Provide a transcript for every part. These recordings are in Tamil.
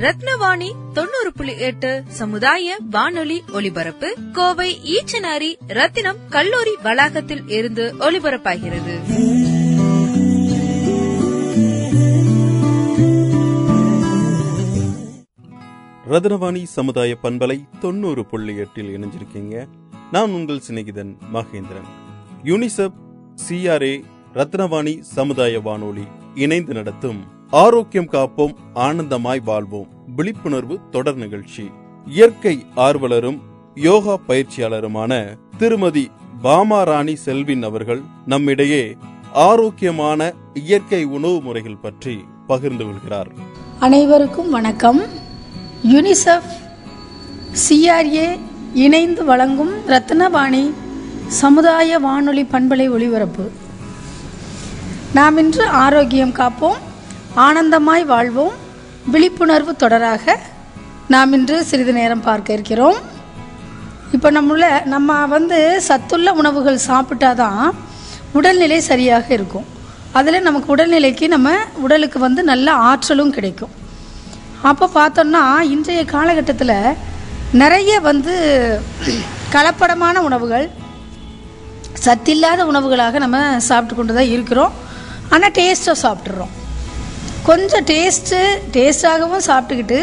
ரத்னவாணி தொண்ணூறு புள்ளி எட்டு சமுதாய வானொலி ஒலிபரப்பு. கோவை ஈச்சனாரி ரத்தினம் கல்லூரி வளாகத்தில் இருந்து ஒலிபரப்பாகிறது. ரத்னவாணி சமுதாய பண்பலை தொண்ணூறு புள்ளி எட்டில் இணைஞ்சிருக்கீங்க. நான் உங்கள் சிநேகிதன் மகேந்திரன். யூனிசெப் சிஆர்ஏ ரத்னவாணி சமுதாய வானொலி இணைந்து நடத்தும் ஆரோக்கியம் காப்போம் ஆனந்தமாய் வாழ்வோம். விழிப்புணர்வு தொடர் நிகழ்ச்சி. இயற்கை ஆர்வலரும் யோகா பயிற்சியாளருமான திருமதி பாமாராணி செல்வின் அவர்கள் நம்மிடையே ஆரோக்கியமான இயற்கை உணவு முறைகள் பற்றி பகிர்ந்து கொள்கிறார். அனைவருக்கும் வணக்கம். யுனிசெஃப் சிஆர்ஏ இணைந்து வழங்கும் ரத்னவாணி சமுதாய வானொலி பண்பலை ஒளிபரப்பு நாம் இன்று ஆரோக்கியம் காப்போம் ஆனந்தமாய் வாழ்வோம். விழிப்புணர்வு தொடராக நாம் இன்று சிறிது நேரம் பார்க்க இருக்கிறோம். இப்போ நம்மள நம்ம வந்து சத்துள்ள உணவுகள் சாப்பிட்டாதான் உடல்நிலை சரியாக இருக்கும். அதில் நமக்கு உடல்நிலைக்கு நம்ம உடலுக்கு வந்து நல்ல ஆற்றலும் கிடைக்கும். அப்போ பார்த்தோம்னா இன்றைய காலகட்டத்தில் நிறைய வந்து கலப்படமான உணவுகள் சத்தில்லாத உணவுகளாக நம்ம சாப்பிட்டு கொண்டு தான் இருக்கிறோம். ஆனால் டேஸ்ட்டாக சாப்பிட்றோம் கொஞ்சம் டேஸ்ட்டு டேஸ்டாகவும் சாப்பிட்டுக்கிட்டு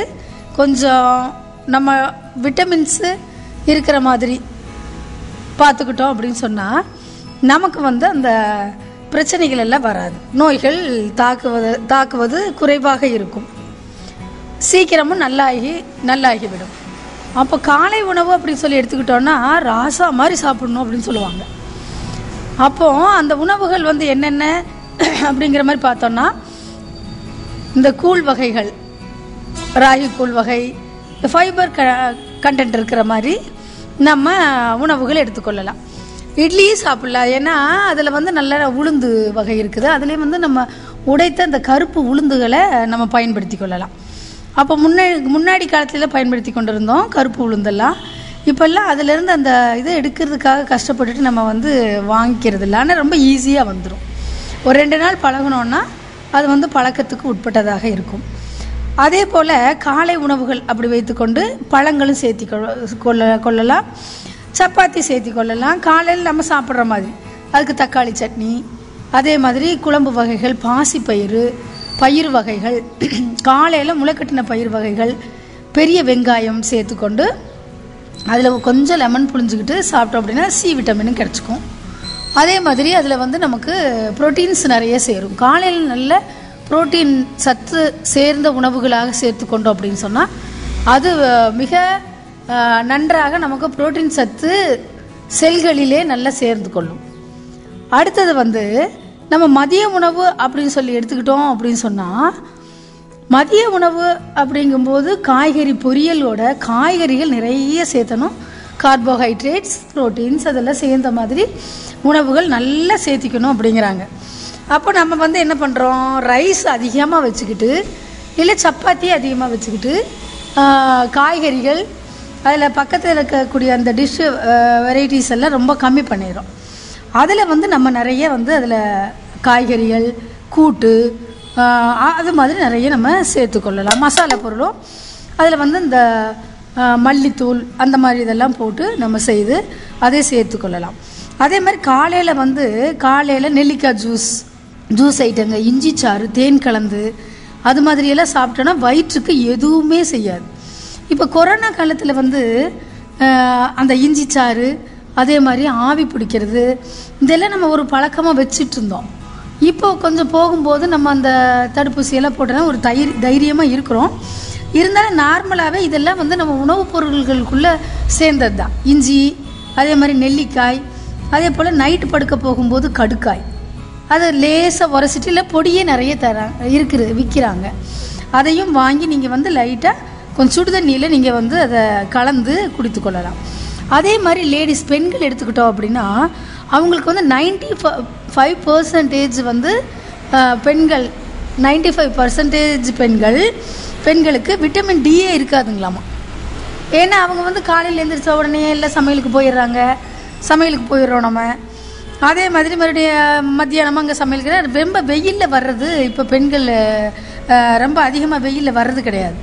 கொஞ்சம் நம்ம விட்டமின்ஸு இருக்கிற மாதிரி பார்த்துக்கிட்டோம் அப்படின்னு சொன்னால் நமக்கு வந்து அந்த பிரச்சனைகள் எல்லாம் வராது. நோய்கள் தாக்குவது தாக்குவது குறைவாக இருக்கும். சீக்கிரமும் நல்லாகி நல்லாகிவிடும். அப்போ காலை உணவு அப்படின்னு சொல்லி எடுத்துக்கிட்டோன்னா ராசா மாதிரி சாப்பிடணும் அப்படின்னு சொல்லுவாங்க. அப்போது அந்த உணவுகள் வந்து என்னென்ன அப்படிங்கிற மாதிரி பார்த்தோன்னா இந்த கூழ் வகைகள் ராகி கூழ் வகை இந்த ஃபைபர் க கண்டென்ட் இருக்கிற மாதிரி நம்ம உணவுகள் எடுத்துக்கொள்ளலாம். இட்லியும் சாப்பிடலாம். ஏன்னா அதில் வந்து நல்ல உளுந்து வகை இருக்குது. அதுலேயும் வந்து நம்ம உடைத்த அந்த கருப்பு உளுந்துகளை நம்ம பயன்படுத்தி கொள்ளலாம். அப்போ முன்னாடி முன்னாடி காலத்தில் பயன்படுத்தி கொண்டிருந்தோம் கருப்பு உளுந்தெல்லாம். இப்போல்லாம் அதுலேருந்து அந்த இதை எடுக்கிறதுக்காக கஷ்டப்பட்டுட்டு நம்ம வந்து வாங்கிக்கிறது இல்லை ஆனால் ரொம்ப ஈஸியாக வந்துடும் ஒரு ரெண்டு நாள் பழகினோன்னா அது வந்து பழக்கத்துக்கு உட்பட்டதாக இருக்கும். அதே போல் காலை உணவுகள் அப்படி வைத்துக்கொண்டு பழங்களும் சேர்த்தி கொள்ள- கொள்ள கொள்ளலாம். சப்பாத்தி சேர்த்தி கொள்ளலாம் காலையில் நம்ம சாப்பிட்ற மாதிரி. அதுக்கு தக்காளி சட்னி அதே மாதிரி குழம்பு வகைகள் பாசிப்பயிறு பயிர் வகைகள் காலையில் முளைக்கட்டின பயிர் வகைகள் பெரிய வெங்காயம் சேர்த்துக்கொண்டு அதில் கொஞ்சம் லெமன் புழிஞ்சுக்கிட்டு சாப்பிட்டோம் அப்படின்னா சி விட்டமினும் கிடச்சிக்கும். அதே மாதிரி அதில் வந்து நமக்கு புரோட்டீன்ஸ் நிறைய சேரும். காலையில் நல்ல புரோட்டீன் சத்து சேர்ந்த உணவுகளாக சேர்த்துக்கொண்டோம் அப்படின்னு சொன்னால் அது மிக நன்றாக நமக்கு புரோட்டீன் சத்து செல்களிலே நல்லா சேர்ந்து கொள்ளும். அடுத்தது வந்து நம்ம மதிய உணவு அப்படின்னு சொல்லி எடுத்துக்கிட்டோம் அப்படின்னு சொன்னால் மதிய உணவு அப்படிங்கும்போது காய்கறி பொரியலோட காய்கறிகள் நிறைய சேர்த்தணும். கார்போஹைட்ரேட்ஸ் ப்ரோட்டீன்ஸ் அதெல்லாம் சேர்ந்த மாதிரி உணவுகள் நல்லா சேர்த்திக்கணும் அப்படிங்கிறாங்க. அப்போ நம்ம வந்து என்ன பண்ணுறோம் ரைஸ் அதிகமாக வச்சுக்கிட்டு இல்லை சப்பாத்தி அதிகமாக வச்சுக்கிட்டு காய்கறிகள் அதில் பக்கத்தில் இருக்கக்கூடிய அந்த டிஷ்ஷு வெரைட்டிஸ் எல்லாம் ரொம்ப கம்மி பண்ணிடும் அதில் வந்து நம்ம நிறைய வந்து அதில் காய்கறிகள் கூட்டு அது மாதிரி நிறைய நம்ம சேர்த்துக்கொள்ளலாம். மசாலா பொருளும் அதில் வந்து இந்த மல்லித்தூள் அந்த மாதிரி இதெல்லாம் போட்டு நம்ம செய்து அதை சேர்த்துக்கொள்ளலாம் அதே மாதிரி காலையில் வந்து காலையில் நெல்லிக்காய் ஜூஸ் ஜூஸ் ஐட்டங்க இஞ்சி சாறு தேன் கலந்து அது மாதிரியெல்லாம் சாப்பிட்டோன்னா வயிற்றுக்கு எதுவுமே செய்யாது. இப்போ கொரோனா காலத்தில் வந்து அந்த இஞ்சி சாறு அதே மாதிரி ஆவி பிடிக்கிறது இதெல்லாம் நம்ம ஒரு பழக்கமாக வச்சுட்டு இருந்தோம். இப்போ கொஞ்சம் போகும்போது நம்ம அந்த தடுப்பூசியெல்லாம் போட்டோன்னா ஒரு தைரி தைரியமாக இருக்கிறோம். இருந்தாலும் நார்மலாகவே இதெல்லாம் வந்து நம்ம உணவுப் பொருள்களுக்குள்ளே சேர்ந்தது தான் இஞ்சி அதே மாதிரி நெல்லிக்காய் அதே போல் நைட்டு படுக்க போகும்போது கடுக்காய். அதை லேசாக உரசிட்டு இல்லை பொடியே நிறைய தராங்க இருக்குது விற்கிறாங்க அதையும் வாங்கி நீங்கள் வந்து லைட்டாக கொஞ்சம் சுடுதண்ணியில் நீங்கள் வந்து அதை கலந்து குடித்து கொள்ளலாம். அதே மாதிரி லேடிஸ் பெண்கள் எடுத்துக்கிட்டோம் அப்படின்னா அவங்களுக்கு வந்து நைன்டி ஃபைவ் பர்சன்டேஜ் வந்து பெண்கள் நைன்டி ஃபைவ் பர்சன்டேஜ் பெண்கள் பெண்களுக்கு விட்டமின் டியே இருக்காதுங்களாமா? ஏன்னா அவங்க வந்து காலையில் எழுந்திரிச்ச உடனே எல்லாம் சமையலுக்கு போயிடுறாங்க. சமையலுக்கு போயிடுறோம் நம்ம. அதே மாதிரி மறுபடியும் மத்தியானமாக அங்கே சமையலுக்கு ரொம்ப வெயிலில் வர்றது இப்போ பெண்கள் ரொம்ப அதிகமாக வெயிலில் வர்றது கிடையாது.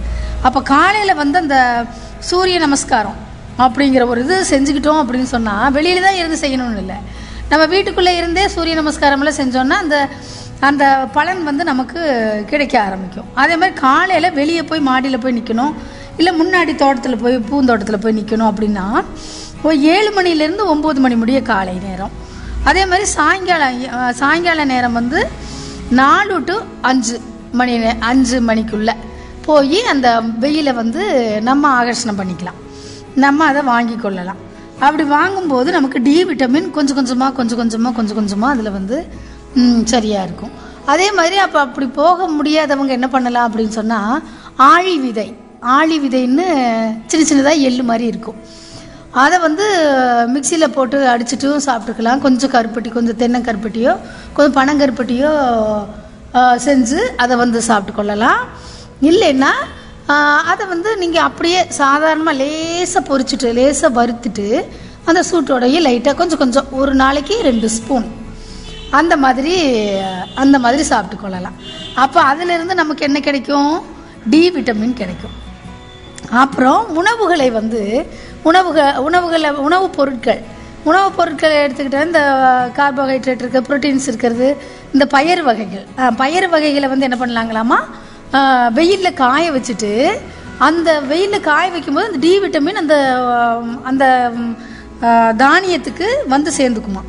அப்போ காலையில் வந்து அந்த சூரிய நமஸ்காரம் அப்படிங்கிற ஒரு இது செஞ்சுக்கிட்டோம் அப்படின்னு சொன்னால் வெளியில் தான் இருந்து செய்யணும்னு இல்லை. நம்ம வீட்டுக்குள்ளே இருந்தே சூரிய நமஸ்காரமெல்லாம் செஞ்சோன்னா அந்த அந்த பலன் வந்து நமக்கு கிடைக்க ஆரம்பிக்கும். அதே மாதிரி காலையில் வெளியே போய் மாடியில் போய் நிற்கணும் இல்லை முன்னாடி தோட்டத்தில் போய் பூந்தோட்டத்தில் போய் நிற்கணும் அப்படின்னா ஒரு ஏழு மணிலேருந்து ஒம்பது மணி முடிய காலை நேரம். அதே மாதிரி சாயங்காலம் சாயங்கால நேரம் வந்து நாலு டு அஞ்சு மணி நே- அஞ்சு மணிக்குள்ளே போய் அந்த வெயிலை வந்து நம்ம ஆகர்ஷணம் பண்ணிக்கலாம். நம்ம அதை வாங்கி கொள்ளலாம். அப்படி வாங்கும்போது நமக்கு டி விட்டமின் கொஞ்சம் கொஞ்சமாக கொஞ்சம் கொஞ்சமாக கொஞ்சம் கொஞ்சமாக அதில் வந்து ம், இருக்கும். அதே மாதிரி அப்போ அப்படி போக முடியாதவங்க என்ன பண்ணலாம் அப்படின்னு சொன்னால் ஆழி விதை. ஆழி விதைன்னு சின்ன சின்னதாக எள்ளு மாதிரி இருக்கும். அதை வந்து மிக்சியில் போட்டு அடிச்சிட்டும் சாப்பிட்டுக்கலாம். கொஞ்சம் கருப்பட்டி கொஞ்சம் தென்னை கருப்பட்டியோ கொஞ்சம் பனங்கருப்பட்டியோ செஞ்சு அதை வந்து சாப்பிட்டு கொள்ளலாம். இல்லைன்னா அதை வந்து நீங்கள் அப்படியே சாதாரணமாக லேசாக பொறிச்சிட்டு லேசாக வறுத்துட்டு அந்த சூட்டோடையே லைட்டாக கொஞ்சம் கொஞ்சம் ஒரு நாளைக்கு ரெண்டு ஸ்பூன் அந்த மாதிரி அந்த மாதிரி சாப்பிட்டு கொள்ளலாம். அப்போ அதிலிருந்து நமக்கு என்ன கிடைக்கும்? டி விட்டமின் கிடைக்கும். அப்புறம் உணவுகளை வந்து உணவுக உணவுகளை உணவுப் பொருட்கள். உணவுப் பொருட்களை எடுத்துக்கிட்டால் இந்த கார்போஹைட்ரேட் இருக்குது ப்ரோட்டீன்ஸ் இருக்கிறது இந்த பயிர் வகைகள். பயிர் வகைகளை வந்து என்ன பண்ணலாங்களாமா வெயிலில் காய வச்சுட்டு அந்த வெயிலில் காய வைக்கும்போது அந்த டி விட்டமின் அந்த அந்த தானியத்துக்கு வந்து சேர்ந்துக்குமா?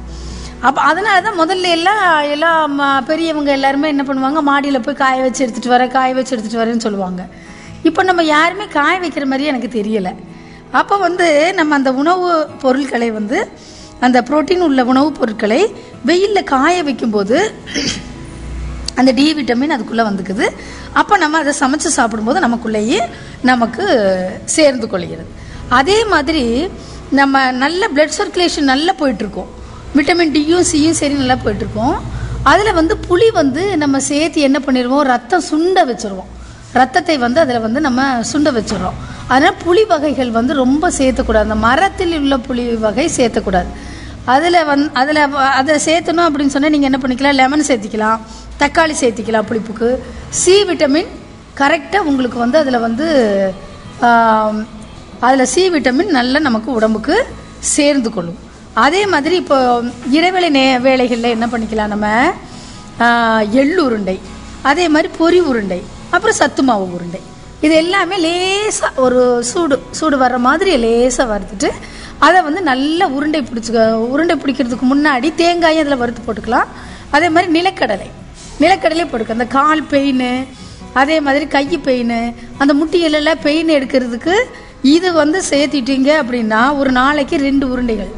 அப்போ அதனால தான் முதல்ல எல்லாம் எல்லாம் ம- பெரியவங்க எல்லாருமே என்ன பண்ணுவாங்க? மாடியில் போய் காய வச்சு எடுத்துகிட்டு வரேன் காய வச்சு எடுத்துகிட்டு வரேன்னு சொல்லுவாங்க. இப்போ நம்ம யாருமே காய வைக்கிற மாதிரி எனக்கு தெரியலை. அப்போ வந்து நம்ம அந்த உணவு பொருட்களை வந்து அந்த புரோட்டீன் உள்ள உணவுப் பொருட்களை வெயிலில் காய வைக்கும்போது அந்த டி விட்டமின் அதுக்குள்ளே வந்துக்குது. அப்போ நம்ம அதை சமைச்சு சாப்பிடும்போது நமக்குள்ளேயே நமக்கு சேர்ந்து கொள்கிறது. அதே மாதிரி நம்ம நல்ல பிளட் சர்க்குலேஷன் நல்லா போயிட்டுருக்கோம் விட்டமின் டியும் சியும் சரி நல்லா போயிட்டுருக்கோம். அதில் வந்து புளி வந்து நம்ம சேர்த்து என்ன பண்ணிடுவோம்? ரத்தம் சுண்ட வச்சுருவோம். ரத்தத்தை வந்து அதில் வந்து நம்ம சுண்ட வச்சிடுறோம். அதனால் புளி வகைகள் வந்து ரொம்ப சேர்த்தக்கூடாது. அந்த மரத்தில் உள்ள புளி வகை சேர்த்தக்கூடாது. அதில் வந் அதில் அதை சேர்த்தணும் அப்படின்னு சொன்னால் நீங்கள் என்ன பண்ணிக்கலாம்? லெமன் சேர்த்திக்கலாம். தக்காளி சேர்த்திக்கலாம் புளிப்புக்கு. சி விட்டமின் கரெக்டாக உங்களுக்கு வந்து அதில் வந்து அதில் சி விட்டமின் நல்லா நமக்கு உடம்புக்கு சேர்ந்து கொள்ளும். அதே மாதிரி இப்போ இடைவேளை நே வேலைகளில் என்ன பண்ணிக்கலாம் நம்ம? எள் எள்ளு உருண்டை. அதே மாதிரி பொரி உருண்டை. அப்புறம் சத்து மாவு உருண்டை. இது எல்லாமே லேசாக ஒரு சூடு சூடு வர்ற மாதிரி லேசாக வறுத்துட்டு அதை வந்து நல்லா உருண்டை பிடிச்சிக்க உருண்டை பிடிக்கிறதுக்கு முன்னாடி தேங்காயும் அதில் வறுத்து போட்டுக்கலாம். அதே மாதிரி நிலக்கடலை. நிலக்கடலை போட்டுக்க அந்த கால் பெயின் அதே மாதிரி கை பெயின் அந்த முட்டிகளெல்லாம் பெயின் எடுக்கிறதுக்கு இது வந்து சேர்த்திட்டீங்க அப்படின்னா ஒரு நாளைக்கு ரெண்டு உருண்டைகள்.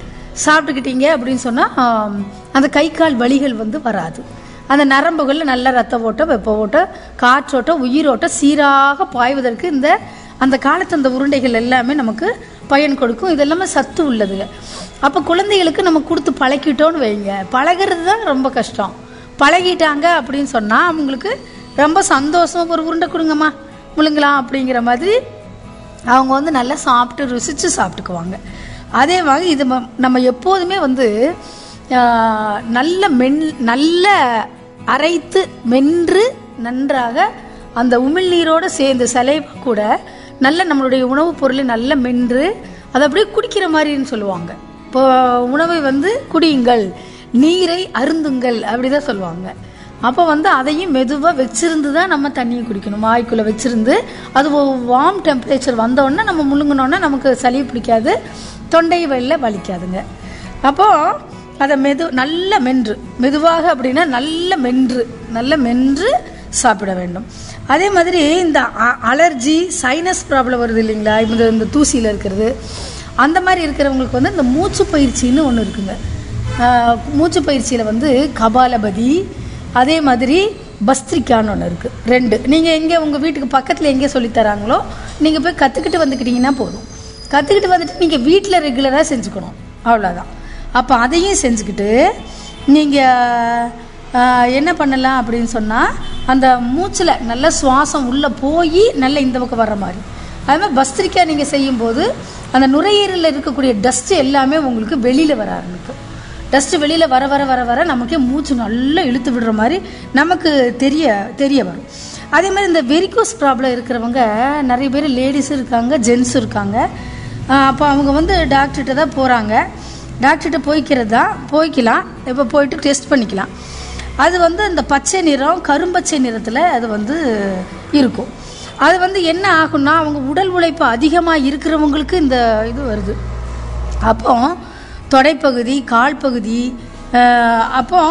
சாப்பிட்டுக்கிட்டீங்க அப்படின்னு சொன்னால் அந்த கை கால் வலிகள் வந்து வராது. அந்த நரம்புகளில் நல்ல ரத்த ஓட்டம் வெப்ப ஓட்டம் காற்றோட்டம் உயிரோட்டம் சீராக பாய்வதற்கு இந்த அந்த காலத்து அந்த உருண்டைகள் எல்லாமே நமக்கு பயன் கொடுக்கும். இதெல்லாமே சத்து உள்ளதுங்க. அப்போ குழந்தைகளுக்கு நம்ம கொடுத்து பழக்கிட்டோன்னு வைங்க. பழகிறது தான் ரொம்ப கஷ்டம். பழகிட்டாங்க அப்படின்னு சொன்னால் அவங்களுக்கு ரொம்ப சந்தோஷம். ஒரு உருண்டை கொடுங்கம்மா முழுங்கலாம் அப்படிங்கிற மாதிரி அவங்க வந்து நல்லா சாப்பிட்டு ருசித்து சாப்பிட்டுக்குவாங்க. அதே மாதிரி இது ம- நம்ம எப்போதுமே வந்து நல்ல மென் நல்ல அரைத்து மென்று நன்றாக அந்த உமிழ்நீரோடு சேர்ந்து சலைவா கூட நல்ல நம்மளுடைய உணவுப் பொருளை நல்ல மென்று அதை அப்படியே குடிக்கிற மாதிரின்னு சொல்லுவாங்க. இப்போ உணவை வந்து குடியுங்கள் நீரை அருந்துங்கள் அப்படிதான் சொல்லுவாங்க. அப்போ வந்து அதையும் மெதுவாக வச்சிருந்து தான் நம்ம தண்ணியை குடிக்கணும். வாய்க்குள்ளே வச்சிருந்து அது வார்ம் டெம்பரேச்சர் வந்தோடனே நம்ம முழுங்கினோன்னா நமக்கு சளி பிடிக்காது தொண்டை வழியில் வலிக்காதுங்க. அப்போது அதை மெது நல்ல மென்று மெதுவாக அப்படின்னா நல்ல மென்று நல்ல மென்று சாப்பிட வேண்டும். அதே மாதிரி இந்த அ- அலர்ஜி சைனஸ் ப்ராப்ளம் வருது இல்லைங்களா? இந்த இந்த தூசியில் இருக்கிறது. அந்த மாதிரி இருக்கிறவங்களுக்கு வந்து இந்த மூச்சு பயிற்சின்னு ஒன்று இருக்குங்க. மூச்சு பயிற்சியில் வந்து கபாலபதி அதே மாதிரி பஸ்திரிக்கான்னு ஒன்று இருக்குது ரெண்டு. நீங்கள் எங்கே உங்கள் வீட்டுக்கு பக்கத்தில் எங்கே சொல்லித் தராங்களோ நீங்கள் போய் கற்றுக்கிட்டு வந்துக்கிட்டீங்கன்னா போதும். கற்றுக்கிட்டு வந்துட்டு நீங்கள் வீட்டில் ரெகுலராக செஞ்சுக்கணும். அவ்வளோதான் அப்போ அதையும் செஞ்சுக்கிட்டு நீங்கள் என்ன பண்ணலாம் அப்படின்னு சொன்னால் அந்த மூச்சில் நல்ல சுவாசம் உள்ளே போய் நல்ல இந்த பக்கம் வர்ற மாதிரி. அது மாதிரி பஸ்திரிக்கா நீங்கள் செய்யும்போது அந்த நுரையீரலில் இருக்கக்கூடிய டஸ்ட் எல்லாமே உங்களுக்கு வெளியில் வர ஆரம்பிக்கும். டஸ்ட்டு வெளியில் வர வர வர வர நமக்கே மூச்சு நல்லா இழுத்து விடுற மாதிரி நமக்கு தெரிய தெரிய வரும். அதே மாதிரி இந்த வெரிகோஸ் ப்ராப்ளம் இருக்கிறவங்க நிறைய பேர் லேடிஸும் இருக்காங்க ஜென்ஸும் இருக்காங்க. அப்போ அவங்க வந்து டாக்டர்கிட்ட தான் போகிறாங்க டாக்டர்கிட்ட போய்க்கிறது தான் போய்க்கலாம். இப்போ போயிட்டு டெஸ்ட் பண்ணிக்கலாம். அது வந்து இந்த பச்சை நிறம் கரும்பச்சை நிறத்தில் அது வந்து இருக்கும். அது வந்து என்ன ஆகும்னா அவங்க உடல் உழைப்பு அதிகமாக இருக்கிறவங்களுக்கு இந்த இது வருது. அப்போ தொடைப்பகுதி கால் பகுதி அப்போ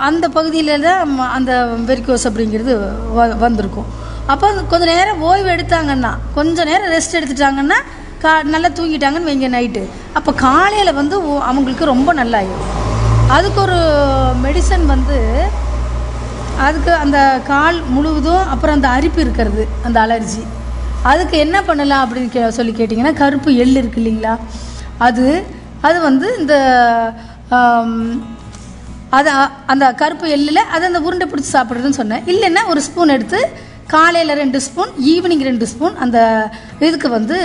அந்த பகுதியில் தான் ம- அந்த வெரிகோஸ் அப்படிங்கிறது வ- வந்திருக்கும். அப்போ கொஞ்ச நேரம் ஓய்வு எடுத்தாங்கன்னா கொஞ்சம் நேரம் ரெஸ்ட் எடுத்துட்டாங்கன்னா கா நல்லா தூங்கிட்டாங்கன்னு வைங்க நைட்டு அப்போ காலையில் வந்து அவங்களுக்கு ரொம்ப நல்லாயிடும் அதுக்கு ஒரு மெடிசன் வந்து அதுக்கு அந்த கால் முழுவதும் அப்புறம் அந்த அரிப்பு இருக்கிறது அந்த அலர்ஜி அதுக்கு என்ன பண்ணலாம் அப்படின்னு கே சொல்லி கேட்டிங்கன்னா கருப்பு எள் இருக்கு இல்லைங்களா? அது அது வந்து இந்த அதை அது அந்த கருப்பு எள்ளில் அதை அந்த உருண்டை பிடிச்சி சாப்பிட்றதுன்னு சொன்னேன். இல்லைன்னா ஒரு ஸ்பூன் எடுத்து காலையில் ரெண்டு ஸ்பூன் ஈவினிங் ரெண்டு ஸ்பூன் அந்த இதுக்கு வந்து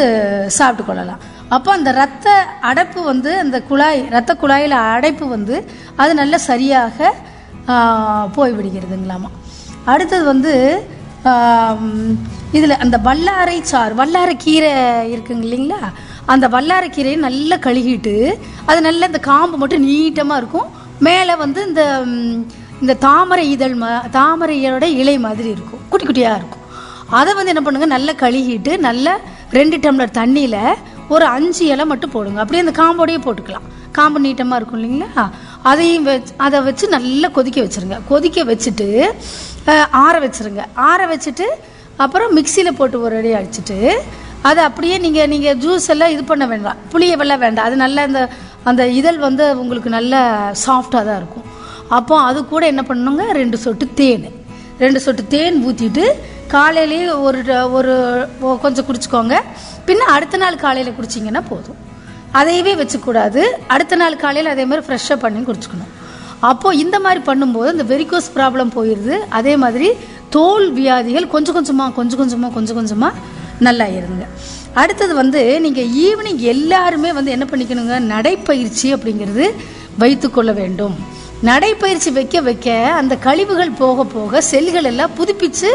சாப்பிட்டு கொள்ளலாம். அப்போ அந்த ரத்த அடைப்பு வந்து அந்த குழாய் ரத்த குழாயில் அடைப்பு வந்து அது நல்ல சரியாக போய்விடுகிறதுங்களாமா. அடுத்தது வந்து இதில் அந்த வல்லாரை சாறு வல்லாரை கீரை இருக்குங்க இல்லைங்களா? அந்த வல்லாரை கீரையை நல்லா கழுகிட்டு அது நல்ல இந்த காம்பு மட்டும் நீட்டமாக இருக்கும். மேலே வந்து இந்த இந்த தாமரை இதழ் ம தாமரையோட இலை மாதிரி இருக்கும். குட்டி குட்டியாக இருக்கும். அதை வந்து என்ன பண்ணுங்கள் நல்லா கழுகிட்டு நல்லா ரெண்டு டம்ளர் தண்ணியில் ஒரு அஞ்சு இலை மட்டும் போடுங்க. அப்படியே அந்த காம்போடையே போட்டுக்கலாம். காம்பு நீட்டமாக இருக்கும் இல்லைங்களா? அதையும் வச்சு அதை வச்சு நல்லா கொதிக்க வச்சுருங்க. கொதிக்க வச்சுட்டு ஆற வச்சுருங்க. ஆற வச்சுட்டு அப்புறம் மிக்சியில் போட்டு ஒரு அடி அடிச்சுட்டு அதை அப்படியே நீங்கள் நீங்கள் ஜூஸ் எல்லாம் இது பண்ண வேண்டாம். புளியவெல்லாம் வேண்டாம். அது நல்ல அந்த அந்த இதழ் வந்து உங்களுக்கு நல்ல சாஃப்டாக தான் இருக்கும். அப்போ அது கூட என்ன பண்ணுங்க ரெண்டு சொட்டு தேன். ரெண்டு சொட்டு தேன் ஊற்றிட்டு காலையிலேயே ஒரு ஒரு கொஞ்சம் குடிச்சுக்கோங்க. பின்ன அடுத்த நாள் காலையில் குடிச்சிங்கன்னா போதும். அதையவே வச்சுக்கூடாது. அடுத்த நாள் காலையில் அதே மாதிரி ஃப்ரெஷ்ஷாக பண்ணி குடிச்சுக்கணும். அப்போது இந்த மாதிரி பண்ணும்போது இந்த வெரிகோஸ் ப்ராப்ளம் போயிடுது அதே மாதிரி தோல் வியாதிகள் கொஞ்சம் கொஞ்சமாக கொஞ்சம் கொஞ்சமாக கொஞ்சம் கொஞ்சமாக நல்லா இருங்க அடுத்தது வந்து நீங்கள் ஈவினிங் எல்லாருமே வந்து என்ன பண்ணிக்கணுங்க? நடைப்பயிற்சி அப்படிங்கிறது வைத்துக்கொள்ள வேண்டும். நடைப்பயிற்சி வைக்க வைக்க அந்த கழிவுகள் போக போக செல்கள் எல்லாம் புதுப்பித்து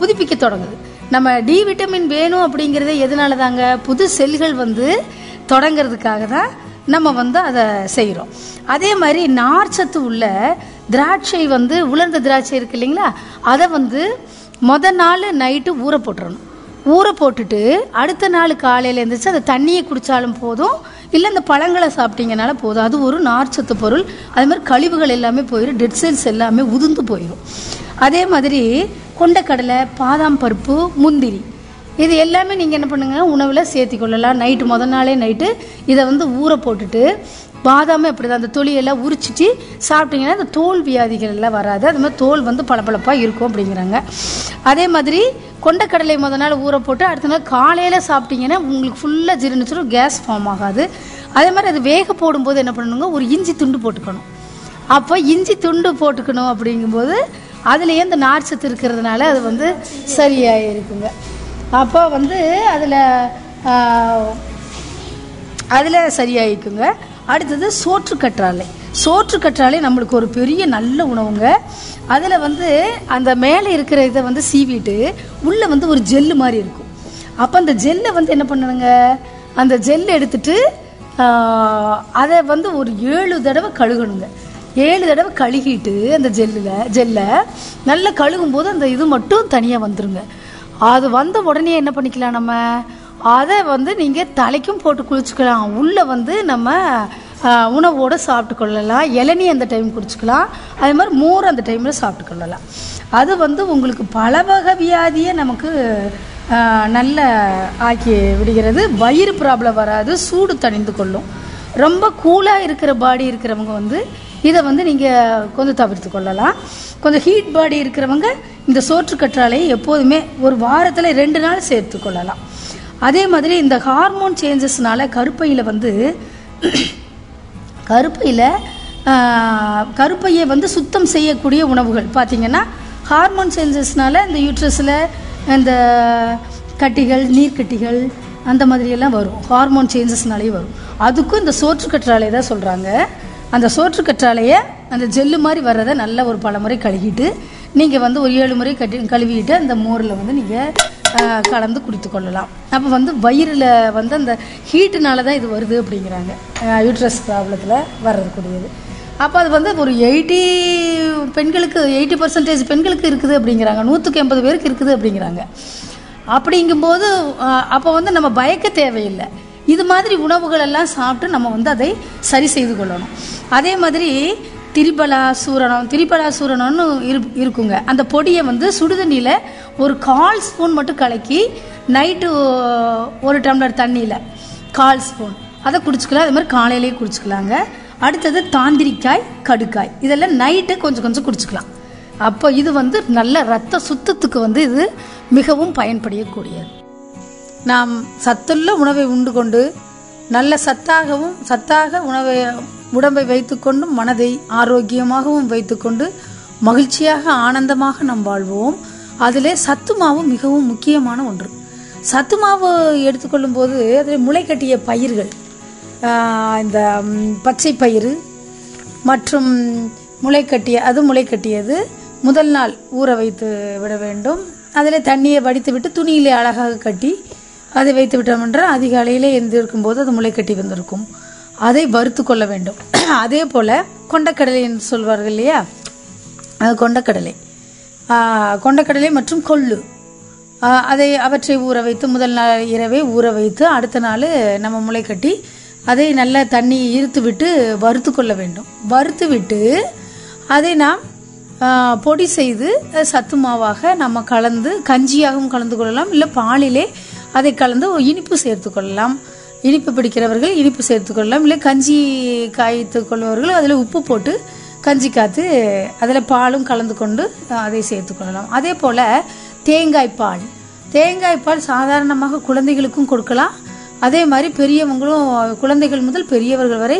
புதுப்பிக்க தொடங்குது. நம்ம டி விட்டமின் வேணும் அப்படிங்கிறதே எதனால தாங்க புது செல்கள் வந்து தொடங்கிறதுக்காக தான் நம்ம வந்து அதை செய்கிறோம் அதே மாதிரி நார்ச்சத்து உள்ள திராட்சை வந்து உலர்ந்த திராட்சை இருக்கு இல்லைங்களா? அதை வந்து முத நாள் நைட்டு ஊற போட்டுறணும். ஊற போட்டுட்டு அடுத்த நாள் காலையில் எழுந்திரிச்சு அந்த தண்ணியை குடித்தாலும் போதும். இல்லை இந்த பழங்களை சாப்பிட்டீங்கனால போதும். அது ஒரு நார்ச்சத்து பொருள். அதே மாதிரி கழிவுகள் எல்லாமே போயிடும் டெட் செல்ஸ் எல்லாமே உதிர்ந்து போயிடும் அதே மாதிரி கொண்டக்கடலை பாதாம் பருப்பு முந்திரி. இது எல்லாமே நீங்கள் என்ன பண்ணுங்கள் உணவில் சேர்த்தி கொள்ளலாம் நைட்டு முதல் நாளே நைட்டு இதை வந்து ஊற போட்டுட்டு பாதாமே அப்படி தான் அந்த தொலியெல்லாம் உரிச்சிட்டு சாப்பிட்டீங்கன்னா அந்த தோல் வியாதிகள் எல்லாம் வராது. அது மாதிரி தோல் வந்து பளபளப்பாக இருக்கும் அப்படிங்கிறாங்க. அதே மாதிரி கொண்டக்கடலை முத நாள் ஊற போட்டு அடுத்த நாள் காலையில் சாப்பிட்டீங்கன்னா உங்களுக்கு ஃபுல்லாக ஜீரணிச்சிடும் கேஸ் ஃபார்ம் ஆகாது. அதே மாதிரி அது வேக போடும்போது என்ன பண்ணணுங்க? ஒரு இஞ்சி துண்டு போட்டுக்கணும். அப்போ இஞ்சி துண்டு போட்டுக்கணும் அப்படிங்கும்போது அதுலேயே இந்த நார்ச்சத்து இருக்கிறதுனால அது வந்து சரியாக இருக்குங்க அப்போ வந்து அதில் அதில் சரியாயிருக்குங்க. அடுத்தது சோற்று கற்றாழை. சோற்று கற்றாழை நம்மளுக்கு ஒரு பெரிய நல்ல உணவுங்க. அதில் வந்து அந்த மேலே இருக்கிற இதை வந்து சீவிட்டு உள்ளே வந்து ஒரு ஜெல்லு மாதிரி இருக்கும். அப்போ அந்த ஜெல்லை வந்து என்ன பண்ணணுங்க அந்த ஜெல் எடுத்துட்டு அதை வந்து ஒரு ஏழு தடவை கழுகணுங்க. ஏழு தடவை கழுகிட்டு அந்த ஜெல்லில் ஜெல்லை நல்லா கழுகும் போது அந்த இது மட்டும் தனியாக வந்துடுங்க அது வந்த உடனே என்ன பண்ணிக்கலாம் நம்ம? அதை வந்து நீங்கள் தலைக்கும் போட்டு குளிச்சுக்கலாம். உள்ளே வந்து நம்ம உணவோடு சாப்பிட்டு கொள்ளலாம். இளநீ அந்த டைம் குடிச்சுக்கலாம். அதே மாதிரி மோர் அந்த டைமில் சாப்பிட்டு கொள்ளலாம். அது வந்து உங்களுக்கு பல வகை வியாதியை நமக்கு நல்ல ஆக்கி விடுகிறது. வயிறு ப்ராப்ளம் வராது. சூடு தணிந்து கொள்ளும். ரொம்ப கூலாக இருக்கிற பாடி இருக்கிறவங்க வந்து இதை வந்து நீங்கள் கொஞ்சம் தவிர்த்து கொள்ளலாம். கொஞ்சம் ஹீட் பாடி இருக்கிறவங்க இந்த சோற்று கற்றாழையை எப்போதுமே ஒரு வாரத்தில் ரெண்டு நாள் சேர்த்து கொள்ளலாம். அதே மாதிரி இந்த ஹார்மோன் சேஞ்சஸ்னால கருப்பையில் வந்து கருப்பையில் கருப்பையை வந்து சுத்தம் செய்யக்கூடிய உணவுகள். பார்த்தீங்கன்னா ஹார்மோன் சேஞ்சஸ்னால இந்த யூட்ரஸில் இந்த கட்டிகள் நீர்க்கட்டிகள் அந்த மாதிரியெல்லாம் வரும். ஹார்மோன் சேஞ்சஸ்னாலேயும் வரும். அதுக்கும் இந்த சோற்றுக்கற்றாழை தான் சொல்கிறாங்க அந்த சோற்றுக்கற்றாழையை அந்த ஜெல்லு மாதிரி வர்றதை நல்ல ஒரு பல முறை கழுகிட்டு நீங்கள் வந்து ஒரு ஏழு முறை கட்டி கழுவிட்டு அந்த மோரில் வந்து நீங்கள் கலந்து குடித்து கொள்ளலாம். அப்போ வந்து வயிறில் வந்து அந்த ஹீட்டுனால தான் இது வருது அப்படிங்கிறாங்க. யூட்ரஸ் ப்ராப்ளத்தில் வர்றதுக்கூடியது அப்போ அது வந்து ஒரு எயிட்டி பெண்களுக்கு எயிட்டி பர்சன்டேஜ் பெண்களுக்கு இருக்குது அப்படிங்கிறாங்க. நூற்றுக்கு எண்பது பேருக்கு இருக்குது அப்படிங்கிறாங்க. அப்படிங்கும்போது அப்போ வந்து நம்ம பயக்க தேவையில்லை. இது மாதிரி உணவுகள் எல்லாம் சாப்பிட்டு நம்ம வந்து அதை சரி செய்து கொள்ளணும். அதே மாதிரி திரிபலா சூரணம் திரிபலா சூரணம்னு இரு இருக்குங்க. அந்த பொடியை வந்து சுடுதண்ணியில் ஒரு கால் ஸ்பூன் மட்டும் கலக்கி நைட்டு ஒரு டம்ளர் தண்ணியில் கால் ஸ்பூன். அதை குடிச்சிக்கலாம். அது மாதிரி காலையிலேயே குடிச்சிக்கலாங்க. அடுத்தது தாந்திரிக்காய் கடுக்காய். இதெல்லாம் நைட்டு கொஞ்சம் கொஞ்சம் குடிச்சிக்கலாம். அப்போ இது வந்து நல்ல ரத்த சுத்தத்துக்கு வந்து இது மிகவும் பயன்படையக்கூடியது. நாம் சத்துள்ள உணவை உண்டு கொண்டு நல்ல சத்தாகவும் சத்தாக உணவை உடம்பை வைத்துக்கொண்டும் மனதை ஆரோக்கியமாகவும் வைத்துக்கொண்டு மகிழ்ச்சியாக ஆனந்தமாக நாம் வாழ்வோம். அதிலே சத்து மாவு மிகவும் முக்கியமான ஒன்று. சத்து மாவு எடுத்துக்கொள்ளும் போது அதில் முளைக்கட்டிய பயிர்கள் இந்த பச்சை பயிறு மற்றும் முளைக்கட்டிய அது முளைக்கட்டியது முதல் நாள் ஊற வைத்து விட வேண்டும். அதில் தண்ணியை வடித்து விட்டு துணியிலே அழகாக கட்டி அதை வைத்து விட்டோம் என்றால் அதிகாலையிலே எழுந்திருக்கும் போது அது முளைக்கட்டி வந்திருக்கும். அதை வறுத்து கொள்ள வேண்டும். அதே போல் கொண்டக்கடலை என்று சொல்வார்கள் இல்லையா? அது கொண்டக்கடலை. கொண்டக்கடலை மற்றும் கொள்ளு. அதை அவற்றை ஊற வைத்து முதல் நாள் இரவே ஊற வைத்து அடுத்த நாள் நம்ம முளை கட்டி அதை நல்ல தண்ணி இருத்து விட்டு வறுத்து கொள்ள வேண்டும். வறுத்து விட்டு அதை நாம் பொடி செய்து சத்து மாவாக நம்ம கலந்து கஞ்சியாகவும் கலந்து கொள்ளலாம். இல்லை பாலிலே அதை கலந்து இனிப்பு சேர்த்து கொள்ளலாம். இனிப்பு பிடிக்கிறவர்கள் இனிப்பு சேர்த்து கொள்ளலாம். இல்லை கஞ்சி காய்த்து கொள்பவர்கள் அதில் உப்பு போட்டு கஞ்சி காத்து அதில் பாலும் கலந்து கொண்டு அதை சேர்த்து கொள்ளலாம். அதே போல் தேங்காய் பால். தேங்காய் பால் சாதாரணமாக குழந்தைகளுக்கும் கொடுக்கலாம். அதே மாதிரி பெரியவங்களும் குழந்தைகள் முதல் பெரியவர்கள் வரை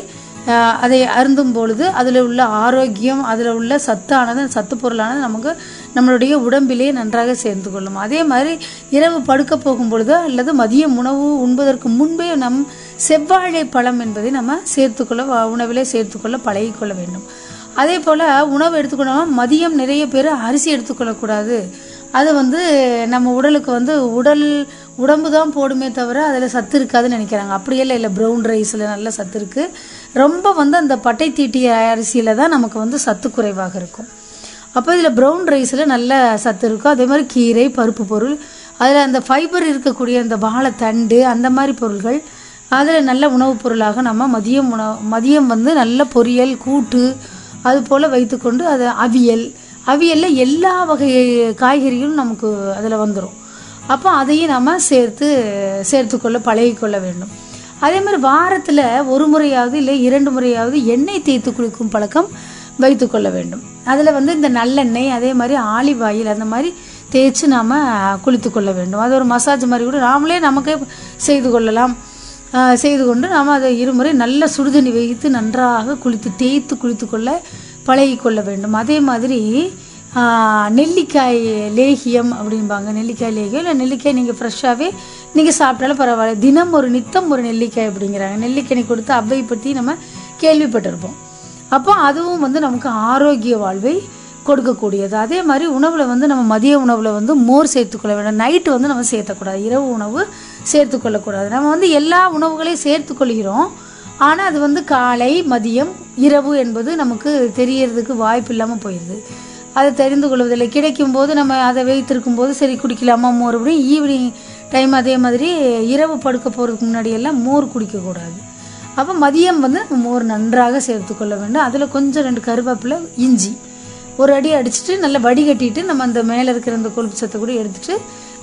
அதை அருந்தும் பொழுது அதில் உள்ள ஆரோக்கியம் அதில் உள்ள சத்தானது சத்து பொருளானது நமக்கு நம்மளுடைய உடம்பிலே நன்றாக சேர்ந்து கொள்ளும். அதே மாதிரி இரவு படுக்க போகும் பொழுதோ அல்லது மதிய உணவு உண்பதற்கு முன்பே நம் செவ்வாழை பழம் என்பதை நம்ம சேர்த்துக்கொள்ள வ- உணவிலே சேர்த்துக்கொள்ள பழகிக்கொள்ள வேண்டும். அதே போல் உணவு எடுத்துக்கணும் மதியம் நிறைய பேர் அரிசி எடுத்துக்கொள்ளக்கூடாது அது வந்து நம்ம உடலுக்கு வந்து உடல் உடம்பு தான் போடுமே தவிர அதில் சத்து இருக்காதுன்னு நினைக்கிறாங்க. அப்படியெல்லாம் இல்லை. ப்ரௌன் ரைஸில் நல்ல சத்து இருக்குது ரொம்ப வந்து அந்த பட்டை தீட்டிய அரிசியில் தான் நமக்கு வந்து சத்து குறைவாக இருக்கும். அப்போ இதில் ப்ரௌன் ரைஸில் நல்ல சத்து இருக்கும். அதே மாதிரி கீரை பருப்பு பொருள். அதில் அந்த ஃபைபர் இருக்கக்கூடிய அந்த வாழைத்தண்டு அந்த மாதிரி பொருள்கள். அதில் நல்ல உணவுப் பொருளாக நம்ம மதியம் உணவு மதியம் வந்து நல்ல பொரியல் கூட்டு அது போல் வைத்துக்கொண்டு அது அவியல். அவியலில் எல்லா வகை காய்கறிகளும் நமக்கு அதில் வந்துடும் அப்போ அதையும் நம்ம சேர்த்து சேர்த்துக்கொள்ள பழகிக்கொள்ள வேண்டும். அதே மாதிரி வாரத்தில் ஒரு முறையாவது இல்லை இரண்டு முறையாவது எண்ணெய் தேய்த்து குளிக்கும் பழக்கம் வைத்துக்கொள்ள வேண்டும் அதில் வந்து இந்த நல்லெண்ணெய் அதே மாதிரி ஆலிவ் ஆயில் அந்த மாதிரி தேய்ச்சி நாம் குளித்து கொள்ள வேண்டும் அது ஒரு மசாஜ் மாதிரி கூட நாமளே நமக்கே செய்து கொள்ளலாம். செய்து கொண்டு நாம் அதை இருமுறை நல்ல சுடுதண்ணி வைத்து நன்றாக குளித்து தேய்த்து குளித்து கொள்ள பழகி கொள்ள வேண்டும். அதே மாதிரி நெல்லிக்காய் லேகியம் அப்படிம்பாங்க. நெல்லிக்காய் லேகியம் இல்லை நெல்லிக்காய் நீங்கள் ஃப்ரெஷ்ஷாகவே நீங்கள் சாப்பிட்டாலும் பரவாயில்ல. தினம் ஒரு நித்தம் ஒரு நெல்லிக்காய் அப்படிங்கிறாங்க. நெல்லிக்கனி கொடுத்து அவ்வை பற்றி நம்ம கேள்விப்பட்டிருப்போம். அப்போ அதுவும் வந்து நமக்கு ஆரோக்கிய வாழ்வை கொடுக்கக்கூடியது. அதே மாதிரி உணவில் வந்து நம்ம மதிய உணவில் வந்து மோர் சேர்த்துக்கொள்ள வேண்டும். நைட்டு வந்து நம்ம சேர்த்தக்கூடாது. இரவு உணவு சேர்த்துக்கொள்ளக்கூடாது. நம்ம வந்து எல்லா உணவுகளையும் சேர்த்துக்கொள்கிறோம். ஆனால் அது வந்து காலை மதியம் இரவு என்பது நமக்கு தெரியறதுக்கு வாய்ப்பு இல்லாமல் போயிடுது அதை தெரிந்து கொள்வதில்லை. கிடைக்கும் போது நம்ம அதை வைத்திருக்கும் போது சரி குடிக்கலாமா மோர் அப்படின்னு ஈவினிங் டைம் அதே மாதிரி இரவு படுக்க போகிறதுக்கு முன்னாடியெல்லாம் மோர் குடிக்கக்கூடாது. அப்போ மதியம் வந்து நம்ம மோர் நன்றாக சேர்த்து கொள்ள வேண்டும். அதில் கொஞ்சம் ரெண்டு கருவேப்பிலை இஞ்சி ஒரு அடி அடிச்சுட்டு நல்லா வடிகட்டிட்டு நம்ம அந்த மேலே இருக்கிற அந்த கொழுப்பு சத்தை கூட எடுத்துட்டு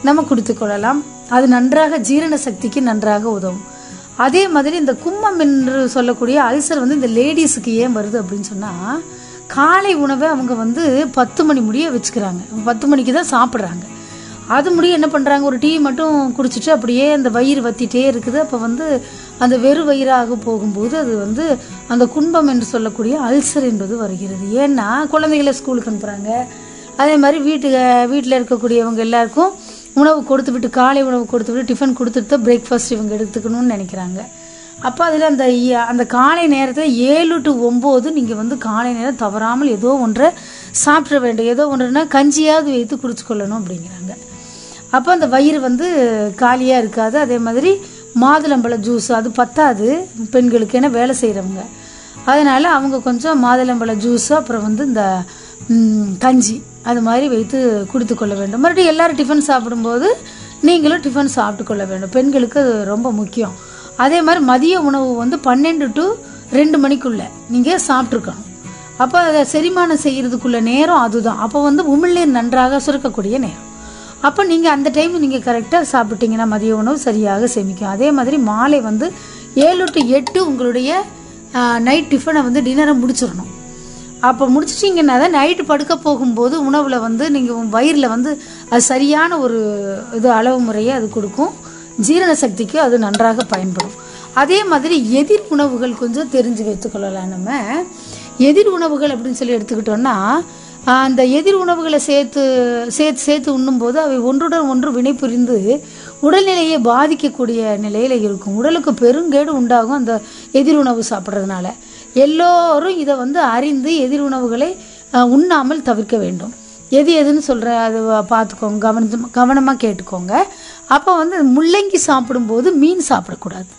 நம்ம குடித்து கொள்ளலாம். அது நன்றாக ஜீரண சக்திக்கு நன்றாக உதவும். அதே மாதிரி இந்த கும்மம் என்று சொல்லக்கூடிய அல்சர் வந்து இந்த லேடிஸுக்கு ஏன் வருது அப்படின்னு சொன்னால் காலை உணவை அவங்க வந்து பத்து மணி முடிய வச்சுக்கிறாங்க. பத்து மணிக்கு தான் சாப்பிட்றாங்க. அது முடிய என்ன பண்ணுறாங்க ஒரு டீ மட்டும் குடிச்சிட்டு அப்படியே அந்த வயிறு வத்திட்டே இருக்குது. அப்போ வந்து அந்த வெறு வயிறாக போகும்போது அது வந்து அந்த குன்பம் என்று சொல்லக்கூடிய அல்சர் என்பது வருகிறது. ஏன்னா குழந்தைகளை ஸ்கூலுக்கு அனுப்புகிறாங்க அதே மாதிரி வீட்டு வீட்டில் இருக்கக்கூடியவங்க எல்லாருக்கும் உணவு கொடுத்து விட்டு காலை உணவு கொடுத்து விட்டு டிஃபன் கொடுத்துட்டு தான் பிரேக்ஃபாஸ்ட் இவங்க எடுத்துக்கணும்னு நினைக்கிறாங்க. அப்போ அதில் அந்த அந்த காலை நேரத்தில் ஏழு டு ஒம்பது நீங்கள் வந்து காலை நேரம் தவறாமல் ஏதோ ஒன்றை சாப்பிட வேண்டும். ஏதோ ஒன்றுனா கஞ்சியாவது வைத்து குடிச்சு கொள்ளணும் அப்படிங்கிறாங்க. அப்போ அந்த வயிறு வந்து காலியாக இருக்காது. அதே மாதிரி மாதுளம்பழ ஜூஸ் அது பத்தாது பெண்களுக்கு ஏன்னா வேலை செய்கிறவங்க அதனால் அவங்க கொஞ்சம் மாதுளம்பழ ஜூஸ் அப்புறம் வந்து இந்த கஞ்சி அது மாதிரி வைத்து குடித்து கொள்ள வேண்டும். மறுபடியும் எல்லோரும் டிஃபன் சாப்பிடும்போது நீங்களும் டிஃபன் சாப்பிட்டு கொள்ள வேண்டும். பெண்களுக்கு அது ரொம்ப முக்கியம். அதே மாதிரி மதிய உணவு வந்து பன்னெண்டு டு ரெண்டு மணிக்குள்ளே நீங்கள் சாப்பிட்ருக்கணும் அப்போ அதை செரிமானம் செய்கிறதுக்குள்ள நேரம் அதுதான். அப்போ வந்து உமிழ்நீர் நன்றாக சுரக்கக்கூடிய நேரம். அப்போ நீங்கள் அந்த டைம் நீங்கள் கரெக்டாக சாப்பிட்டீங்கன்னா மதிய உணவு சரியாக சேமிக்கும். அதே மாதிரி மாலை வந்து ஏழு டு எட்டு உங்களுடைய நைட் டிஃபனை வந்து டின்னரை முடிச்சிடணும். அப்போ முடிச்சிட்டிங்கன்னா தான் நைட்டு படுக்க போகும்போது உணவில் வந்து நீங்கள் வயிறில் வந்து அது சரியான ஒரு இது அளவு முறையை அது கொடுக்கும். ஜீரண சக்திக்கு அது நன்றாக பயன்படும். அதே மாதிரி எதிர் உணவுகள் கொஞ்சம் தெரிஞ்சு வைத்துக்கொள்ளலாம் நம்ம. எதிர் உணவுகள் அப்படின்னு சொல்லி எடுத்துக்கிட்டோன்னா அந்த எதிர் உணவுகளை சேர்த்து சேர்த்து சேர்த்து உண்ணும்போது அவை ஒன்றுடன் ஒன்று வினை புரிந்து உடல்நிலையை பாதிக்கக்கூடிய நிலையில் இருக்கும். உடலுக்கு பெருங்கேடு உண்டாகும் அந்த எதிர் உணவு சாப்பிட்றதுனால. எல்லோரும் இதை வந்து அறிந்து எதிர் உணவுகளை உண்ணாமல் தவிர்க்க வேண்டும். எது எதுன்னு சொல்கிற அது பார்த்துக்கோங்க. கவனம் கவனமாக கேட்டுக்கோங்க. அப்போ வந்து முள்ளங்கி சாப்பிடும்போது மீன் சாப்பிடக்கூடாது.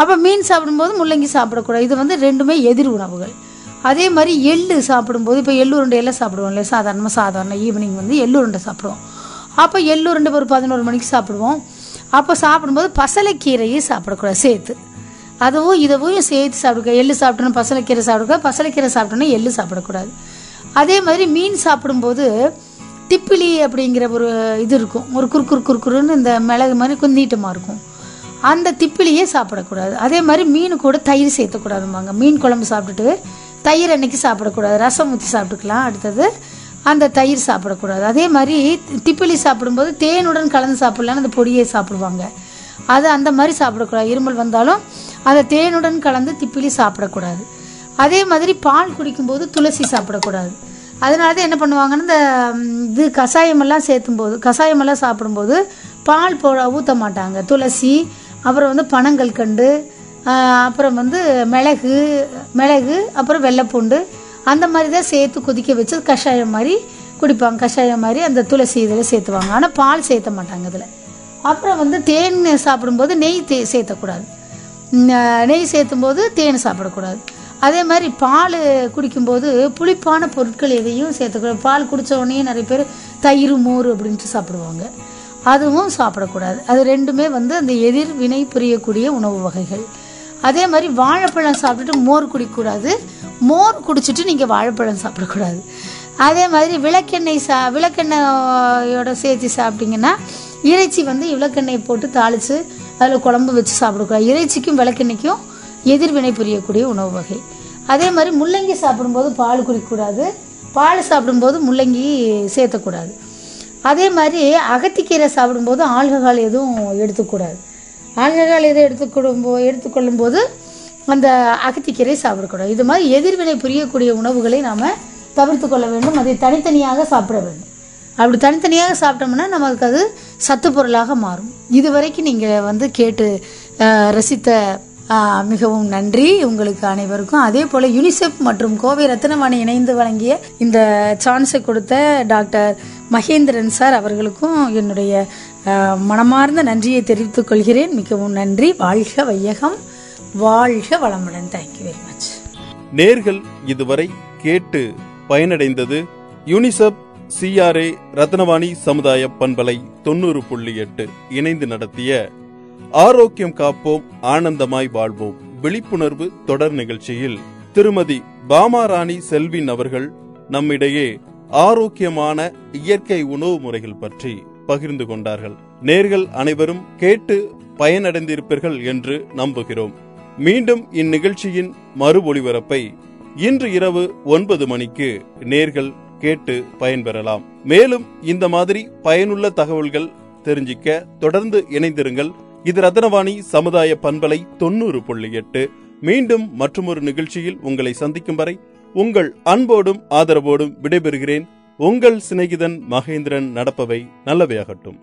அப்போ மீன் சாப்பிடும்போது முள்ளங்கி சாப்பிடக்கூடாது. இது வந்து ரெண்டுமே எதிர் உணவுகள். அதே மாதிரி எள்ளு சாப்பிடும்போது இப்போ எள்ளு உருண்டை எல்லாம் சாப்பிடுவோம் இல்லையா? சாதாரணமாக சாதாரண ஈவினிங் வந்து எள்ளு உருண்டை சாப்பிடுவோம். அப்போ எள்ளு உருண்டை ஒரு பதினோரு மணிக்கு சாப்பிடுவோம். அப்போ சாப்பிடும்போது பசலைக்கீரையும் சாப்பிடக்கூடாது சேர்த்து. அதுவும் இதுவும் சேர்த்து சாப்பிடுக்க எள்ளு சாப்பிட்டோன்னா பசலைக்கீரை சாப்பிடுக்க பசலைக்கீரை சாப்பிட்டோன்னா எள்ளு சாப்பிடக்கூடாது. அதே மாதிரி மீன் சாப்பிடும்போது திப்பிலி அப்படிங்கிற ஒரு இது இருக்கும். ஒரு குறுக்குறு குறுக்குறுன்னு இந்த மிளகு மாதிரி கொஞ்சம் நீட்டமாக இருக்கும். அந்த திப்பிலியே சாப்பிடக்கூடாது. அதே மாதிரி மீன் கூட தயிர் சேர்த்தக்கூடாதும்பாங்க. மீன் குழம்பு சாப்பிட்டுட்டு தயிர் அன்னைக்கு சாப்பிடக்கூடாது. ரசம் ஊற்றி சாப்பிட்டுக்கலாம். அடுத்தது அந்த தயிர் சாப்பிடக்கூடாது. அதே மாதிரி திப்பிலி சாப்பிடும்போது தேனுடன் கலந்து சாப்பிட்லான்னு அந்த பொடியை சாப்பிடுவாங்க. அது அந்த மாதிரி சாப்பிடக்கூடாது. இருமல் வந்தாலும் அந்த தேனுடன் கலந்து திப்பிலி சாப்பிடக்கூடாது. அதே மாதிரி பால் குடிக்கும்போது துளசி சாப்பிடக்கூடாது. அதனால தான் என்ன பண்ணுவாங்கன்னா இந்த இது கஷாயமெல்லாம் சேர்த்தும் போது கஷாயமெல்லாம் சாப்பிடும்போது பால் போ ஊற்ற மாட்டாங்க. துளசி அப்புறம் வந்து பனங்கள் கண்டு அப்புறம் வந்து மிளகு மிளகு அப்புறம் வெள்ளைப்பூண்டு அந்த மாதிரி தான் சேர்த்து கொதிக்க வச்சு கஷாயம் மாதிரி குடிப்பாங்க. கஷாயம் மாதிரி அந்த துளசி இதில் சேர்த்துவாங்க. ஆனால் பால் சேர்த்த மாட்டாங்க இதில். அப்புறம் வந்து தேன் சாப்பிடும்போது நெய் தே சேர்த்தக்கூடாது. நெய் சேர்த்தும் போது தேன் சாப்பிடக்கூடாது. அதே மாதிரி பால் குடிக்கும்போது புளிப்பான பொருட்கள் எதையும் சேர்த்துக்கூடாது. பால் குடித்தோடனே நிறைய பேர் தயிர் மோர் அப்படின்ட்டு சாப்பிடுவாங்க. அதுவும் சாப்பிடக்கூடாது. அது ரெண்டுமே வந்து அந்த எதிர் வினை புரியக்கூடிய உணவு வகைகள். அதே மாதிரி வாழைப்பழம் சாப்பிட்டுட்டு மோர் குடிக்கக்கூடாது. மோர் குடிச்சிட்டு நீங்கள் வாழைப்பழம் சாப்பிடக்கூடாது. அதே மாதிரி விளக்கெண்ணெய் சா விளக்கெண்ணெயோட சேர்த்து சாப்பிட்டீங்கன்னா இறைச்சி வந்து விளக்கெண்ணெய் போட்டு தாளித்து அதில் குழம்பு வச்சு சாப்பிடக்கூடாது. இறைச்சிக்கும் விளக்கெண்ணெய்க்கும் எதிர்வினை புரியக்கூடிய உணவு வகை. அதே மாதிரி முள்ளங்கி சாப்பிடும்போது பால் குடிக்கக்கூடாது. பால் சாப்பிடும்போது முள்ளங்கி சேர்த்தக்கூடாது. அதே மாதிரி அகத்திக்கீரை சாப்பிடும்போது ஆல்கஹால் எதுவும் எடுத்துக்கூடாது. ஆல்கஹால் இதை எடுத்துக்கொள்ளும் போ எடுத்துக்கொள்ளும் போது அந்த அகத்திக்கீரை சாப்பிடக்கூடாது. இது மாதிரி எதிர்வினை புரியக்கூடிய உணவுகளை நாம் தவிர்த்து கொள்ள வேண்டும். அதை தனித்தனியாக சாப்பிட வேண்டும். அப்படி தனித்தனியாக சாப்பிட்டோம்னா நமக்கு அது சத்து பொருளாக மாறும். இதுவரைக்கும் நீங்கள் வந்து கேட்டு ரசித்த மிகவும் நன்றி. உங்களுக்கு அனைவருக்கும். அதே போல் யுனிசெஃப் மற்றும் கோவை ரத்னவாணி இணைந்து வழங்கிய இந்த சான்ஸை கொடுத்த டாக்டர் மகேந்திரன் சார் அவர்களுக்கும் என்னுடைய மனமார்ந்த நன்றியை தெரிவித்துக் கொள்கிறேன். மிகவும் நன்றி. வாழ்க வையகம். வாழ்க வளமுடன். தேங்க்யூ வெரி மச் நேர்கள் இதுவரை கேட்டு பயனடைந்தது யூனிசெப் சிஆர்ஏ ரத்னவாணி சமுதாய பண்பலை தொண்ணூறு புள்ளி எட்டு இணைந்து நடத்திய ஆரோக்கியம் காப்போம் ஆனந்தமாய் வாழ்வோம் விழிப்புணர்வு தொடர் நிகழ்ச்சியில் திருமதி பாமாராணி செல்வின் அவர்கள் நம்மிடையே ஆரோக்கியமான இயற்கை உணவு முறைகள் பற்றி பகிர்ந்து கொண்டார்கள். நேர்கள் அனைவரும் கேட்டு பயனடைந்திருப்பீர்கள் என்று நம்புகிறோம். மீண்டும் இந்நிகழ்ச்சியின் மறு ஒளிபரப்பை இன்று இரவு ஒன்பது மணிக்கு நேர்கள் கேட்டு பயன்பெறலாம். மேலும் இந்த மாதிரி பயனுள்ள தகவல்கள் தெரிஞ்சிக்க தொடர்ந்து இணைந்திருங்கள். இது ரத்னவாணி சமுதாய பண்பலை தொண்ணூறு புள்ளி எட்டு. மீண்டும் மற்றொரு நிகழ்ச்சியில் உங்களை சந்திக்கும் வரை உங்கள் அன்போடும் ஆதரவோடும் விடைபெறுகிறேன். உங்கள் சிநேகிதன் மகேந்திரன் நடப்பவை நல்லவையாகட்டும்.